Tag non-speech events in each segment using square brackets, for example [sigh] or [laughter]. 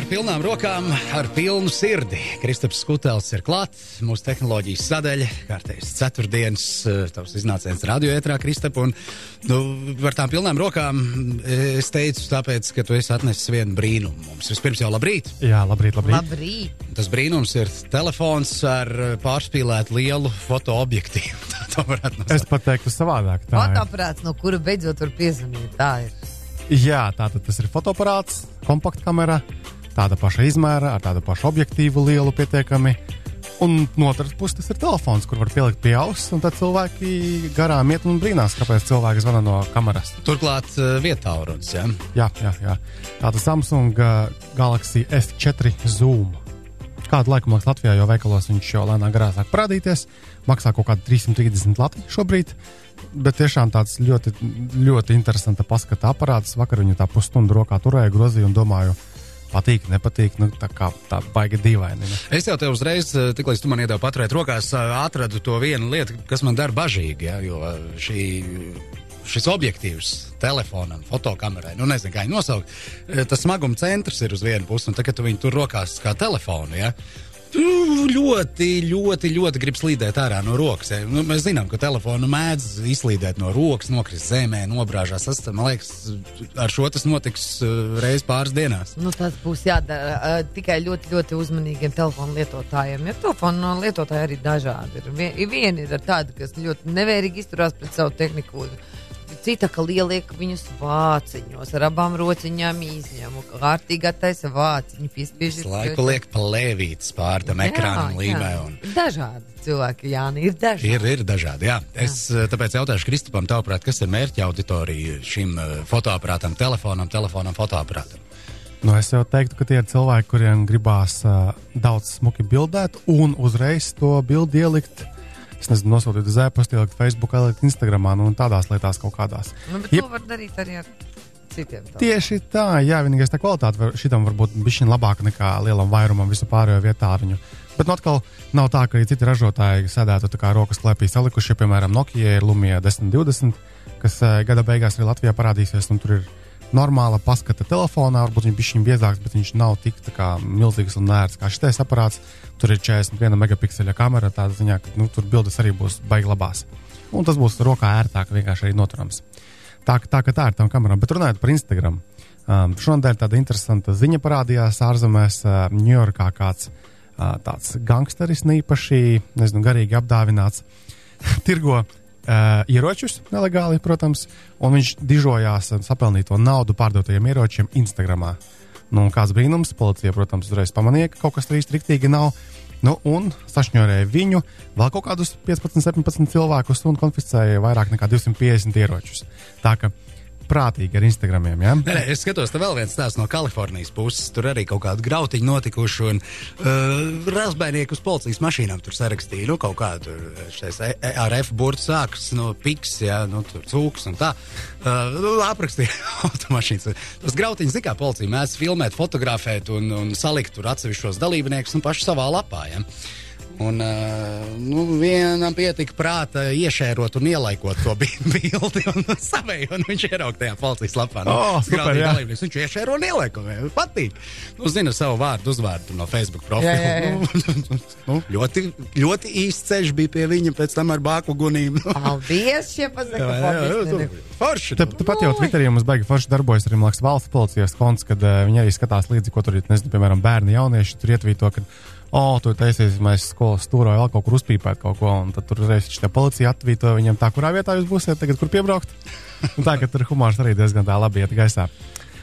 Ar pilnām rokām, ar pilnu sirdi. Kristaps Skutels ir klāts, mūsu tehnoloģijas sadaļa, kārtējs ceturtdienas, eh, tavs iznāciens radio ētrā, Kristap, un nu, ar tām pilnām rokām eh, es teicu, tāpēc, ka tu esi atnesis vienu brīnumu mums. Vispirms jau labrīt. Jā, labrīt, labrīt. Labrīt! Tas brīnums ir telefons ar pārspīlētu lielu fotoobjektīvu. [laughs] Tā to varētu Es nosaukt. pat teiktu savādāk. Tā. Fotoaparāts, no kura beidzot var piezvanīt. Tā ir. Jā, tātad tas ir fotoaparāts, kompaktkamera, tāda paša izmēra, ar tādu pašu objektīvu lielu pietiekami. Un no otras puses tas ir telefons, kur var pielikt pie auss, un tad cilvēki garām iet un brīnās, kāpēc cilvēki zvana no kameras. Turklāt eh, vietā runas, ja? Jā, jā, jā. Tāda Samsung uh, Galaxy S4 Zoom. Kādu laiku mākslā Latvijā jau veikalos viņš jau lēnām garā sāk parādīties. Maksā kaut kāda 330 lati šobrīd. Bet tiešām tāds ļoti, ļoti interesants paskata aparāts. Vakar viņu tā pusstundu rokā turēju, grozīju un domāju, patīk, nepatīk. Nu, tā kā tā baigi dīvaini. Ne? Es jau te uzreiz, eh, tiklīdz tu man iedevi paturēt rokās, eh, atradu to vienu lietu, kas man dara bažīgi. Ja, jo eh, šī, šis objektīvs telefonam, fotokamerai, nu nezinu, kā viņu nosaukt, tas smaguma centrs ir uz vienu pusi, un tagad tu viņu tur rokās kā telefonu. Ja, Tu ļoti, ļoti, ļoti grib slīdēt ārā no rokas. Ja. Nu, mēs zinām, ka telefonu mēdz izslīdēt no rokas, nokrist zemē, nobrāžās. Tas, man liekas, ar šo tas notiks uh, reiz pāris dienās. Nu, tas būs jādara uh, tikai ļoti, ļoti uzmanīgiem telefonu lietotājiem. Jo telefonu lietotāji arī dažādi ir vieni ir tādi, kas ļoti nevērīgi izturās pret savu tehniku. Cita, ka lieliek viņus vāciņos, ar abām rociņām izņemu, kārtīgi attaisa vāciņu, piespiež Visu laiku liek palēvītas pār tam ekrānam līmē. Un... Dažādi cilvēki, Jāni, ir dažādi. Ir, ir dažādi. Jā. Es jā. tāpēc jautāšu Kristupam, tavuprāt, kas ir mērķa auditorija šim uh, fotoaparātam, telefonam, telefonam, fotoaparātam? Nu, es jau teiktu, ka tie ir cilvēki, kuriem gribās uh, daudz smuki bildēt un uzreiz to bildi ielikt. Es nezinu, nosūtīt uz e-pasta, ielikt Facebook, ielikt Instagram, nu, un tādās lietās kaut kādās. Nu, bet Jep. to var darīt arī ar citiem. telefoniem. Tieši tā, jā, vienīgais tā kvalitāte var, šitam var būt bišķiņ labāka nekā lielam vairumam visu pārējo vietā viņu. Bet nu, atkal nav tā, ka arī citi ražotāji sēdētu tā kā rokas klēpī salikuši, piemēram, Nokia ir Lumija 1020, kas eh, gada beigās arī Latvijā parādīsies, un tur ir normāla paskata telefonā, varbūt viņš ir biezāks, bet viņš nav tik kā, milzīgs un nērts kā šis aparāts. Tur ir 41 megapikseļa kamera, tādā ziņā, ka nu, tur bildes arī būs baigi labās. Un tas būs rokā ērtāk, vienkārši arī noturams. Tā, tā, ka tā ir tam kamerām. Bet runājot par Instagram, um, šonadēļ tāda interesanta ziņa parādījās ārzemēs, uh, Ņujorkā kāds uh, tāds gangsteris, īpaši, nezinu, garīgi apdāvināts, [laughs] tirgo uh, ieročus nelegāli, protams, un viņš dižojās sapelnīto naudu pārdotajiem ieročiem Instagramā. Nu, kāds brīnums, policija, protams, uzreiz pamanīja, ka kaut kas tur īsti riktīgi nav. Nu, un sašņorēja viņu, vēl kaut kādus 15, 17 cilvēkus un konfiscēja vairāk nekā 250 ieročus. Tā kā prātīgi ar Instagramiem. Ja? Nē, nē, es skatos, te vēl viens stāsts no Kalifornijas puses. Tur arī kaut kāda grautiņa notikuši, un uh, razbēnieki uz policijas mašīnām tur sarakstīja, nu, kaut kādu šais E- E- RF burts sāks no piks, jā, nu, tur cūks un tā. Uh, nu, aprakstīja [laughs] automašīnas. Tas grautiņš, kā policija mēdz filmēt, fotografēt un, un salikt tur atsevišķos dalībniekus un paši savā lapā, jā. Un, uh, nu, vienam pietika prāta iešērot un ielaikot to bi- [laughs] bildi un savēju, un viņš ierauga tajā policijas lapā. Nu, O, super, dalībnieks. Viņš iešēro un ielaiko. viņam Patīk. Nu, zina savu vārdu, uzvārdu no Facebook profila. Jā, jā, jā. [laughs] Nu, nu, ļoti, ļoti īsts ceļš bija pie viņa pēc tam ar bāku gunīm. [laughs] Paldies, šie pazaka nu, Forši. Tāpat jau Twitterī mums beigas forši darbojas arī Latvijas valsts policijas konts, kad uh, viņi arī skatās līdzi, ko tur ir, nezinu, piemēram, bērni, jaunieši tur ietvīto, ka, o, oh, tu taisies, mēs skolas stūrā vēl kaut kur uzpīpēt kaut ko, un tad tur reiz šī policija atvīto viņam tā, kurā vietā jūs būsiet tagad, kur piebraukt. [laughs] Un tā, ka tur humors arī diezgan tā labi iet gaisā.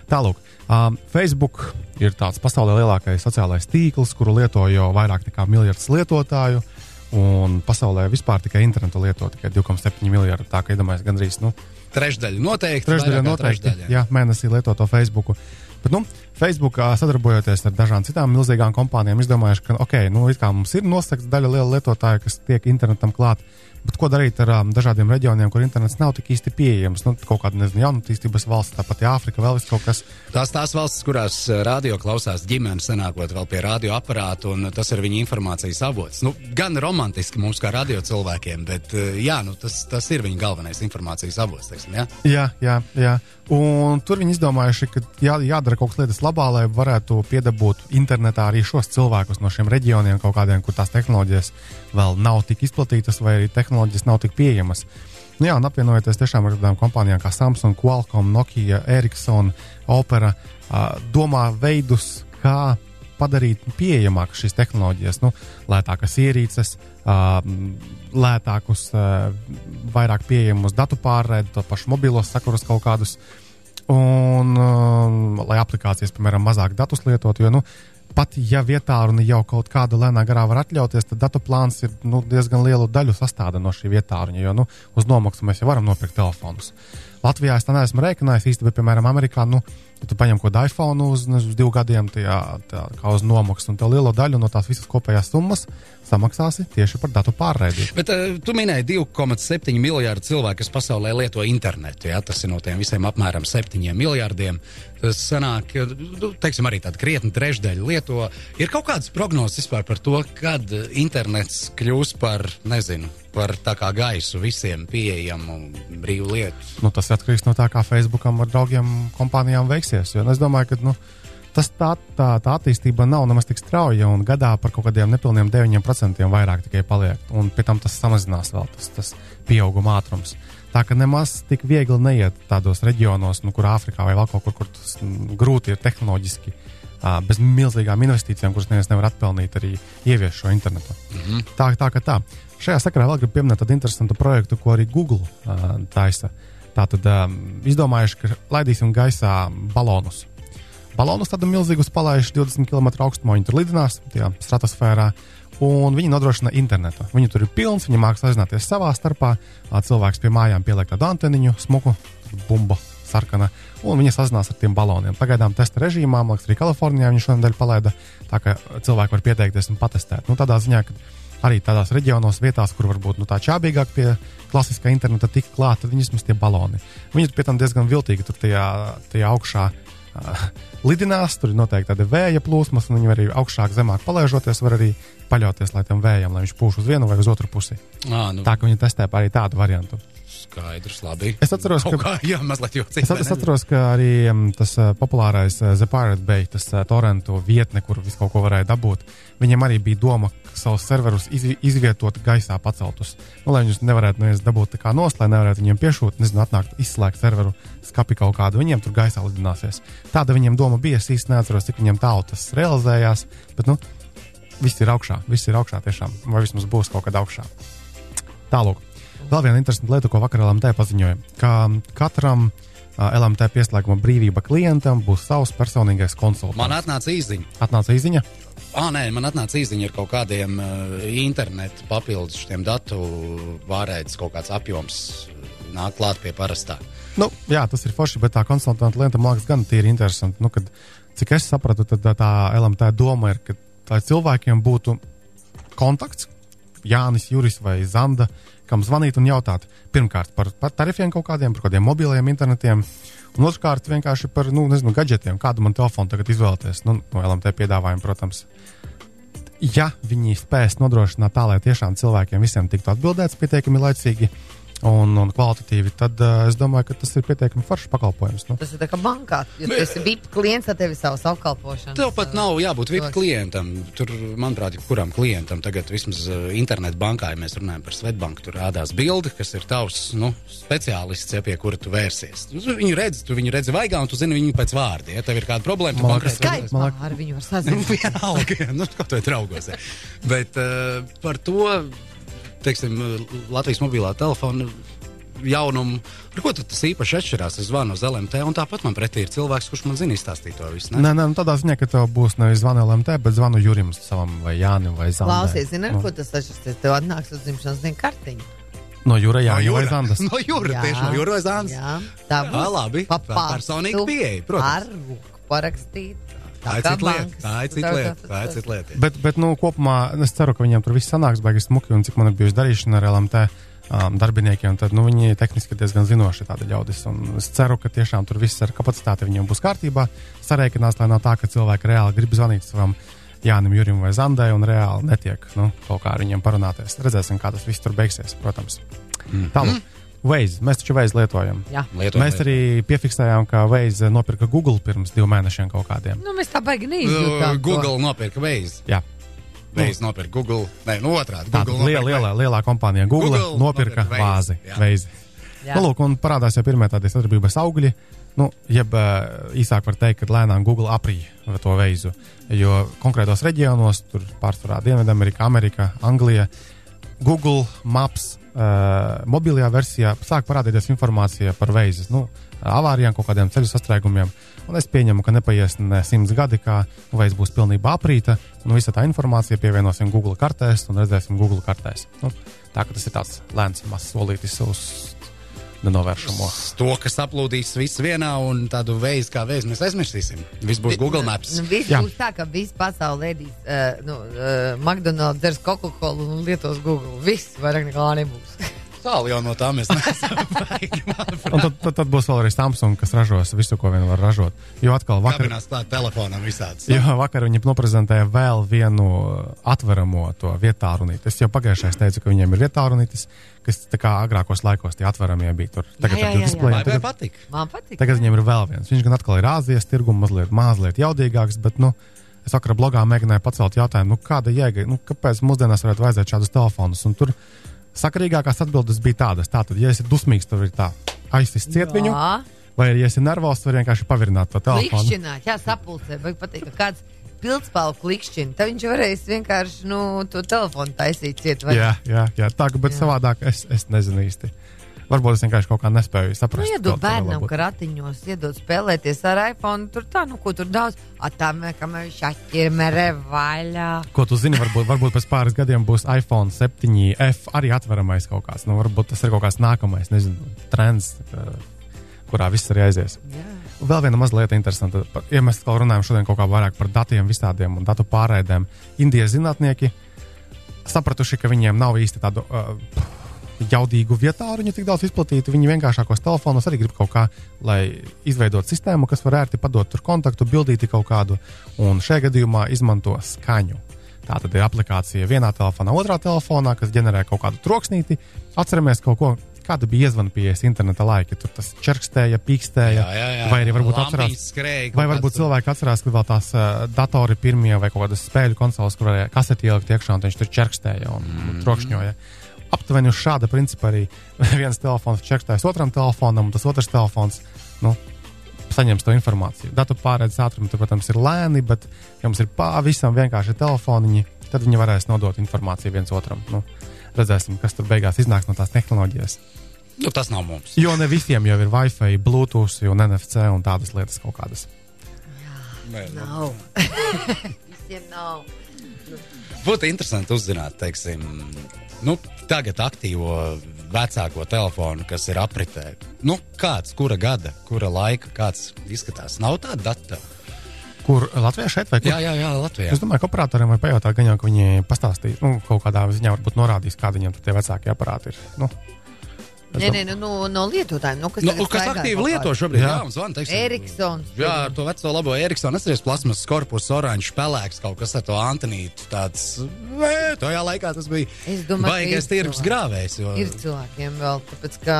Tālāk, um, Facebook ir tāds pasaulē lielākais sociālais tīkls, kuru lieto jau vairāk nekā miljards lietotāju. Un pasaulē vispār tikai internetu lieto tikai 2,7 miljardi. Tā kā iedomājieties, gandrīz nu, Trešdaļa noteikti. Trešdaļa noteikti. trešdaļa. Jā, mēnesī lieto to Facebook. Bet, nu, Facebookā sadarbojoties ar dažādām citām milzīgām kompānijām, izdomājuši, ka, ok, nu, it kā mums ir nosakts daļa liela lietotāja, kas tiek internetam klāt, bet ko darīt ar um, dažādiem reģioniem, kur internets nav tik īsti pieejams? Nu, kaut kāda, nezinu, jaunatīstības valsts, tāpat Āfrika, vēl kaut kas. Tās tās valstis, kurās eh, radio klausās ģimenes, senākot vēl pie radioaparāta, un tas ir viņa informācijas avots. Nu, gan romantiski mums kā radio cilvēkiem, bet eh, jā, nu, tas, tas ir viņa galvenais informācijas avots. Teiksim, jā? Jā, jā, jā. Un tur viņi izdomājuši, ka jā, jādara kaut kas lietas labā, lai varētu piedabūt internetā arī šos cilvēkus no šiem reģioniem, kaut kādiem, kur tās tehnoloģijas vēl nav tik izplatītas, vai arī tehnoloģijas nav tik pieejamas. Nu, jā, un apvienojoties tiešām ar tādām kompānijām kā Samsung, Qualcomm, Nokia, Ericsson, Opera, domā veidus, kā padarīt pieejamākas šīs tehnoloģijas, nu, lētākas ierīces, lētākus, vairāk pieejamus datu pārraidi, to pašu mobilos sakurus kaut kādus. Un, lai aplikācijas, piemēram, mazāk datus lietotu, jo, nu, pat ja vietā runa jau kaut kāda lēnā garā var atļauties, tad datu plāns ir nu, diezgan lielu daļu sastāvda no šī vietā runa, jo, nu, uz nomaksu mēs jau varam nopirkt telefonus. Latvijā es neesmu rēķinājis bet, piemēram, Amerikā, nu, Ja tu paņem kaut kādu iPhone uz, uz diviem gadiem, tajā, tā, kā uz nomaksu, un tā liela daļa no tās visas kopējās summas samaksāsi tieši par datu pārraidi. Bet uh, tu minēji 2,7 miljārdu cilvēku, kas pasaulē lieto internetu. Ja? Tas ir no tiem visiem apmēram 7 miljārdiem. Tas sanāk, nu, teiksim, arī tāda krietni trešdaļa lieto. Ir kaut kādas prognozes vispār par to, kad internets kļūs par, nezinu, par tā kā gaisu visiem pieejamu brīvu lietu. Nu, tas atkarīgs no tā, kā Facebookam ar draugiem kompānijām veiksies. Jo, nu, es domāju, ka nu, tas tā, tā, tā attīstība nav nemaz tik strauja un gadā par kaut kādiem nepilniem 9% vairāk tikai paliek. Un pēc tam tas samazinās vēl tas, tas pieauguma ātrums. Tā ka nemaz tik viegli neiet tādos reģionos, nu, kur Āfrikā vai vēl kaut kur, kur tas m, grūti ir tehnoloģiski, bez milzīgām investīcijām, kuras neviens nevar atpelnīt, arī ievies šo internetu. Mm -hmm. Tā, tā ka tā. Šajā sakarā vēl gribu pieminēt tādu interesantu projektu, ko arī Google uh, taisa. Tātad um, izdomājuši, ka laidīsim gaisā balonus. Balonus tādu milzīgus palaiž 20 km augstumā, viņi tur lidinās, tajā stratosfērā un viņi nodrošina internetu. Viņi tur ir pilns, viņi mākslinieki sazināties savā starpā. Cilvēks pie mājām pieliek tādu anteniņu, smuku, bumbu, sarkana, un viņi sazinās ar tiem baloniem. Pagaidām testa režīmā, man liekas, arī Kalifornijā viņi šonadēļ palaida, tā ka cilvēki var pieteikties un patestēt. Nu, tādā ziņā, ka arī tādās reģionos, vietās, kur varbūt nu, tā čābīgāk pie klasiskā interneta tik klāta, tad viņi vismaz tie baloni. Viņi tur pie tam diezgan viltīgi tur tajā, tajā augšā uh, lidinās, tur ir noteikti tāda vēja plūsmas, un viņi arī augšāk, zemāk palaižoties, var arī paļauties tam vējam, lai viņš pūš uz vienu vai uz otru pusi. À, nu, Tā ka viņi testē arī tādu variantu. skaidrs, labi. Es atceros, ka- kā, jā, jocīgi. Es, es atceros, ka arī um, tas uh, populārais uh, The Pirate Bay, tas uh, torrentu vietne, kur visu kaut ko varēja dabūt, viņiem arī bija doma savus serverus iz, izvietot gaisā paceltus. Nu, lai viņus nevarētu neviens dabūt tā kā nost, lai nevarētu viņiem piešūt, nezinu, atnākt, izslēgt serveru skapi kaut kādu, viņiem tur gaisā lidināsies. Tāda viņiem doma bija, es īsti neatceros, cik viņiem tālu tas realizējās, bet, nu, viss ir augšā, viss ir augšā tiešām, vai vismaz būs kaut kad augšā. Tālāk. Vēl viena interesanta lieta, ko vakar LMT paziņoja, ka katram LMT pieslēguma brīvība klientam būs savs personīgais konsultants. Man atnāca īziņa. atnāca īziņa. Ah, nē, man atnāca īziņa ar kaut kādiem uh, internetu papildus šiem datu vārēdus, kaut kāds apjoms nāk klāt pie parastā. Nu, jā, tas ir forši, bet tā konsultanta lieta man liekas gan tīri interesanti. Nu, kad, cik es sapratu, tad tā, tā LMT doma ir, ka lai cilvēkiem būtu kontakts, Jānis, Juris vai Zanda, kam zvanīt un jautāt pirmkārt par, par tarifiem kaut kādiem, par kādiem mobiliem internetiem, un otrkārt vienkārši par, nu, nezinu, gadgetiem, kādu man telefonu tagad izvēlēties. Nu, no LMT piedāvājuma, protams. Ja viņi spēs nodrošināt tā, lai tiešām cilvēkiem visiem tiktu atbildēts pietiekami laicīgi un, un kvalitatīvi, tad uh, es domāju, ka tas ir pietiekami foršs pakalpojums. Nu. Tas ir tā kā bankā. Ja tu esi VIP klients, tad tev ir savs apkalpošanas. Tev pat nav jābūt VIP klientam. Tur, manuprāt, kuram klientam tagad vismaz uh, internetu bankā, ja mēs runājam par Svetbanku, tur rādās bildi, kas ir tavs nu, speciālists, ja, pie kura tu vērsies. Nu, tu viņu redzi, tu viņu redzi vaigā, un tu zini viņu pēc vārda. Ja tev ir kāda problēma, tu liekas, konkrēti liekas- ar viņu var Nu, sazināties. [laughs] vienalga, nu, kaut vai draugos. Bet uh, par to, teiksim, Latvijas mobilā telefona jaunumu, ar ko tas īpaši atšķirās? Es zvanu uz LMT, un tāpat man pretī ir cilvēks, kurš man zina izstāstīt to visu. Ne? Nē, nē, nu tādā ziņā, ka tev būs nevis zvanu LMT, bet zvanu Jurim savam vai Jānim vai Zandai. Klausies, zini, ar Nu, ko tas atšķiras? Tev atnāks uz dzimšanas dienu kartiņu. No Jūra Jāņa [laughs] vai Zandas. No jūra, tieši no jūra vai zāles. Jā, tā Jā, būs. labi. Pa Personīga pastu pieeja, protams. Ar roku parakstīt. Tā ir cita lieta. Tā ir cita lieta. Tā ir cita lieta. Bet, bet nu, kopumā es ceru, ka viņiem tur viss sanāks baigi smuki, un cik man ir bijusi darīšana ar LMT um, darbiniekiem, tad nu, viņi tehniski diezgan zinoši tādi ļaudis. Un es ceru, ka tiešām tur viss ar kapacitāti viņiem būs kārtībā. Sarēķinās, lai nav tā, ka cilvēki reāli grib zvanīt savam Jānim, Jurim vai Zandai, un reāli netiek nu, kaut kā ar viņiem parunāties. Redzēsim, kā tas viss tur beigsies, protams. Mm. Tālāk. Waze. Mēs taču Waze lietojam. Jā. Lietojam, Mēs arī piefiksējām, ka Waze nopirka Google pirms diviem mēnešiem kaut kādiem. Nu, mēs tā baigi Uh, neizjūtām. to. Google nopirka Waze. Jā, Waze nopirka Google. Nē, nu otrādi. liela, nopirka lielā, lielā kompānija Google, Google nopirka nopirka vāzi. Waze, jā. Waze. Jā. Nu, lūk, un parādās jau pirmie tādi sadarbības augļi. Nu, jeb uh, īsāk var teikt, ka lēnām Google aprīja to veizu. Jo konkrētos reģionos, tur pārsvarā Dienvidamerika, Amerika, Anglija, Google Maps uh, mobilajā versijā sāk parādīties informācija par veizes, nu, avārijām, kaut kādiem ceļu sastrēgumiem. Un es pieņemu, ka nepaies ne simts gadi, kā veids būs pilnībā aprīta, un visa tā informācija pievienosim Google kartēs un redzēsim Google kartēs. Nu, tā tas ir tāds lēns, mazs solītis uz nenovēršamo. To, kas aplūdīs visu vienā un tādu veidu kā veidu mēs aizmirsīsim. Viss būs Google Maps. Nu, viss Jā. būs tā, ka viss pasaule ēdīs uh, nu, uh, McDonald's, dzers Coca-Cola un lietos Google. Viss vairāk nekā nebūs. [laughs] Tālu jau no tā mēs neesam. Un tad, tad, tad būs vēl arī Samsung, kas ražos visu, ko vien var ražot. Jo atkal vakar, Kabinās klāt telefonam visāds. jo vakar viņi noprezentēja vēl vienu atveramo to vietālrunīti. Es jau pagājušajā teicu, ka viņiem ir vietālrunītis, kas tā kā agrākos laikos tie atveramie bija tur. Tagad Jā, jā, jā, vai tagad, patīk? Man patīk. tagad viņiem ir vēl viens. Viņš gan atkal ir Āzijas tirgums, mazliet, mazliet jaudīgāks, bet, nu, es vakar blogā mēģināju pacelt jautājumu, nu, kāda jēga, nu, kāpēc mūsdienās varētu vajadzēt šādus telefonus. Un tur sakarīgākās atbildes bija tādas. Tātad, ja esi dusmīgs, tad ir tā aizsist ciet viņu, vai arī, ja esi nervozs, tad vienkārši pavirināt to telefonu. Klikšķināt, jā, sapulcē. Vai patīk, ka kāds pildspālu klikšķina. Tad viņš varēs vienkārši nu, to telefonu taisīt ciet. Vai? Jā, jā, jā, tā, bet Jā. savādāk es, es nezinu īsti. Varbūt es vienkārši kaut kā nespēju Nu, saprast. iedod to, ka bērnam kratiņos, iedod spēlēties ar iPhone. Tur tā, nu, ko tur daudz. Atām, ka mēs atķermere vaļā. Ko tu zini, varbūt, varbūt pēc pāris gadiem būs iPhone 7F arī atveramais kaut kāds. Nu, varbūt tas ir kaut kāds nākamais, nezinu, trends, kurā viss arī aizies. Jā. Vēl viena mazliet interesanta. Ja mēs vēl runājam šodien kaut kā vairāk par datiem visādiem un datu pārraidēm, Indijas zinātnieki sapratuši, ka viņiem nav īsti tādu uh, jaudīgu vietāruņu tik daudz izplatītu. Viņi vienkāršākos telefonos arī grib kaut kā, lai izveidot sistēmu, kas var ērti padot tur kontaktu, bildīti kaut kādu, un šajā gadījumā izmanto skaņu. Tā tad ir aplikācija vienā telefonā, otrā telefonā, kas ģenerē kaut kādu troksnīti. Atceramies kaut ko, kāda bija iezvanpījies interneta laika. Tur tas čerkstēja, pīkstēja, Jā, jā, jā. vai arī varbūt atcerās. skrēja, Vai varbūt kāds- cilvēki atcerās, ka vēl tās uh, datori pirmie vai kaut kādas spēļu konsoles, kur varēja kaseti ielikt iekšā, un viņš tur čerkstēja un mm. trokšņoja. Aptuveni uz šāda principa arī [laughs] viens telefons čerkstējas otram telefonam, un tas otrs telefons nu, saņems to informāciju. Datu pārēdes ātrumi, tur, protams, ir lēni, bet, ja mums ir pavisam vienkārši telefoniņi, tad viņi varēs nodot informāciju viens otram. Nu, redzēsim, kas tur beigās iznāks no tās tehnoloģijas. Nu, tas nav mums. Jo ne visiem jau ir Wi-Fi, Bluetooth, un NFC un tādas lietas kaut kādas. Nav. [laughs] Visiem nav. Būtu interesanti uzzināt, teiksim, nu, tagad aktīvo vecāko telefonu, kas ir apritē. Nu, kāds, kura gada, kura laika, kāds izskatās. Nav tāda data. Kur Latvijā šeit vai kur? Jā, jā, jā, Latvijā. Es domāju, ka operatoriem gan jau, ka viņi pastāstīs, nu, kaut kādā ziņā varbūt norādīs, kādi viņiem tie vecākie aparāti ir. Nu, Nē, nē, nu, no, no lietotājiem. Nu, kas Nu, tagad kas aktīvi lieto šobrīd? Jā. Jā, teiksim. Eriksons. Jā, ar to veco labo Eriksonu. Es redzu, plasmas korpusu, oranžs, pelēks, kaut kas ar to Antonītu. Tāds, nē, tajā laikā tas bija Es domāju, ka baigais ir tirgus cilvēki. grāvējs. Jo... Ir cilvēkiem vēl, tāpēc, ka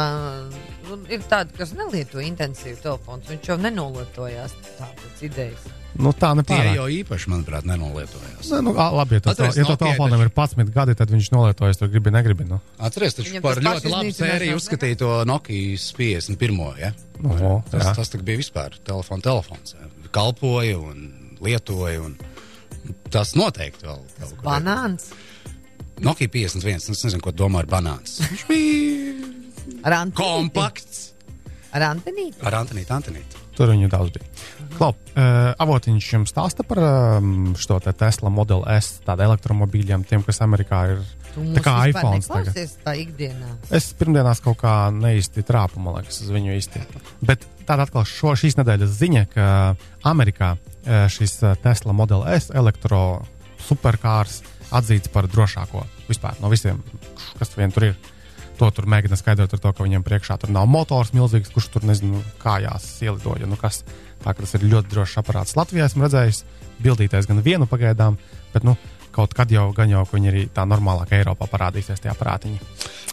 nu, ir tādi, kas nelieto intensīvu telefonu. Viņš jau nenolietojās tādas idejas. Nu, tā Tie nepārāk. jau īpaši, manuprāt, nenolietojās. Nu, nu, ā, labi, ja to, Atceries, ja Nokia telefonam ir 11 gadi, tad viņš nolietojas, tur gribi, negribi. Nu. Atcerieties, taču Viņam par tas ļoti labu sēriju uzskatīja to Nokia 51. Ja? Oho, tas, jā. tas tak bija vispār telefona telefons. Ja? Kalpoja un lietoja. Un... Tas noteikti vēl kaut kur. Banāns. Nokia 51. Es nezinu, ko domā ar banāns. [laughs] Viņš bija kompakts. Ar Antonīti. Ar Antonītu, Antonītu. Tur viņu daudz bija. Klau, uh, avotiņš jums stāsta par um, šo te Tesla Model S, tādu elektromobīļiem, tiem, kas Amerikā ir. Tā kā neklausies tā ikdienā. Es pirmdienās kaut kā neīsti trāpu, man liekas, uz viņu īsti. Bet tāda atkal šo, šīs nedēļas ziņa, ka Amerikā eh, šis eh, Tesla Model S elektro superkārs atzīts par drošāko vispār no visiem, kas vien tur ir. To tur mēģina skaidrot ar to, ka viņam priekšā tur nav motors milzīgs, kurš tur nezinu, kājās ielidoja. Nu kas, tā ka tas ir ļoti drošs aparāts. Latvijā esmu redzējis, bildīties gan vienu pagaidām, bet nu, kaut kad jau, gan jau, ka viņi arī tā normālāk Eiropā parādīsies tie aparātiņi.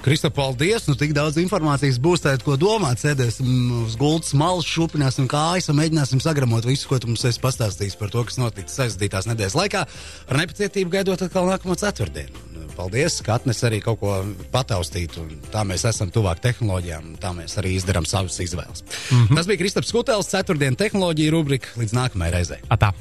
Kristap, paldies! Nu, tik daudz informācijas būs, tātad, ko domāt. Sēdēsim uz gultas malas, šūpināsim kājas un mēģināsim sagramot visu, ko tu mums esi pastāstījis par to, kas notiks aizdītās nedēļas laikā. Ar nepacietību gaidot atkal nākamo ceturtdienu. Un, Paldies, ka atnes arī kaut ko pataustīt. Tā mēs esam tuvāk tehnoloģijām, tā mēs arī izdarām savas izvēles. Mm -hmm. Tas bija Kristaps Skutelis, ceturtdienas tehnoloģija rubrika. Līdz nākamajai reizei. Atā.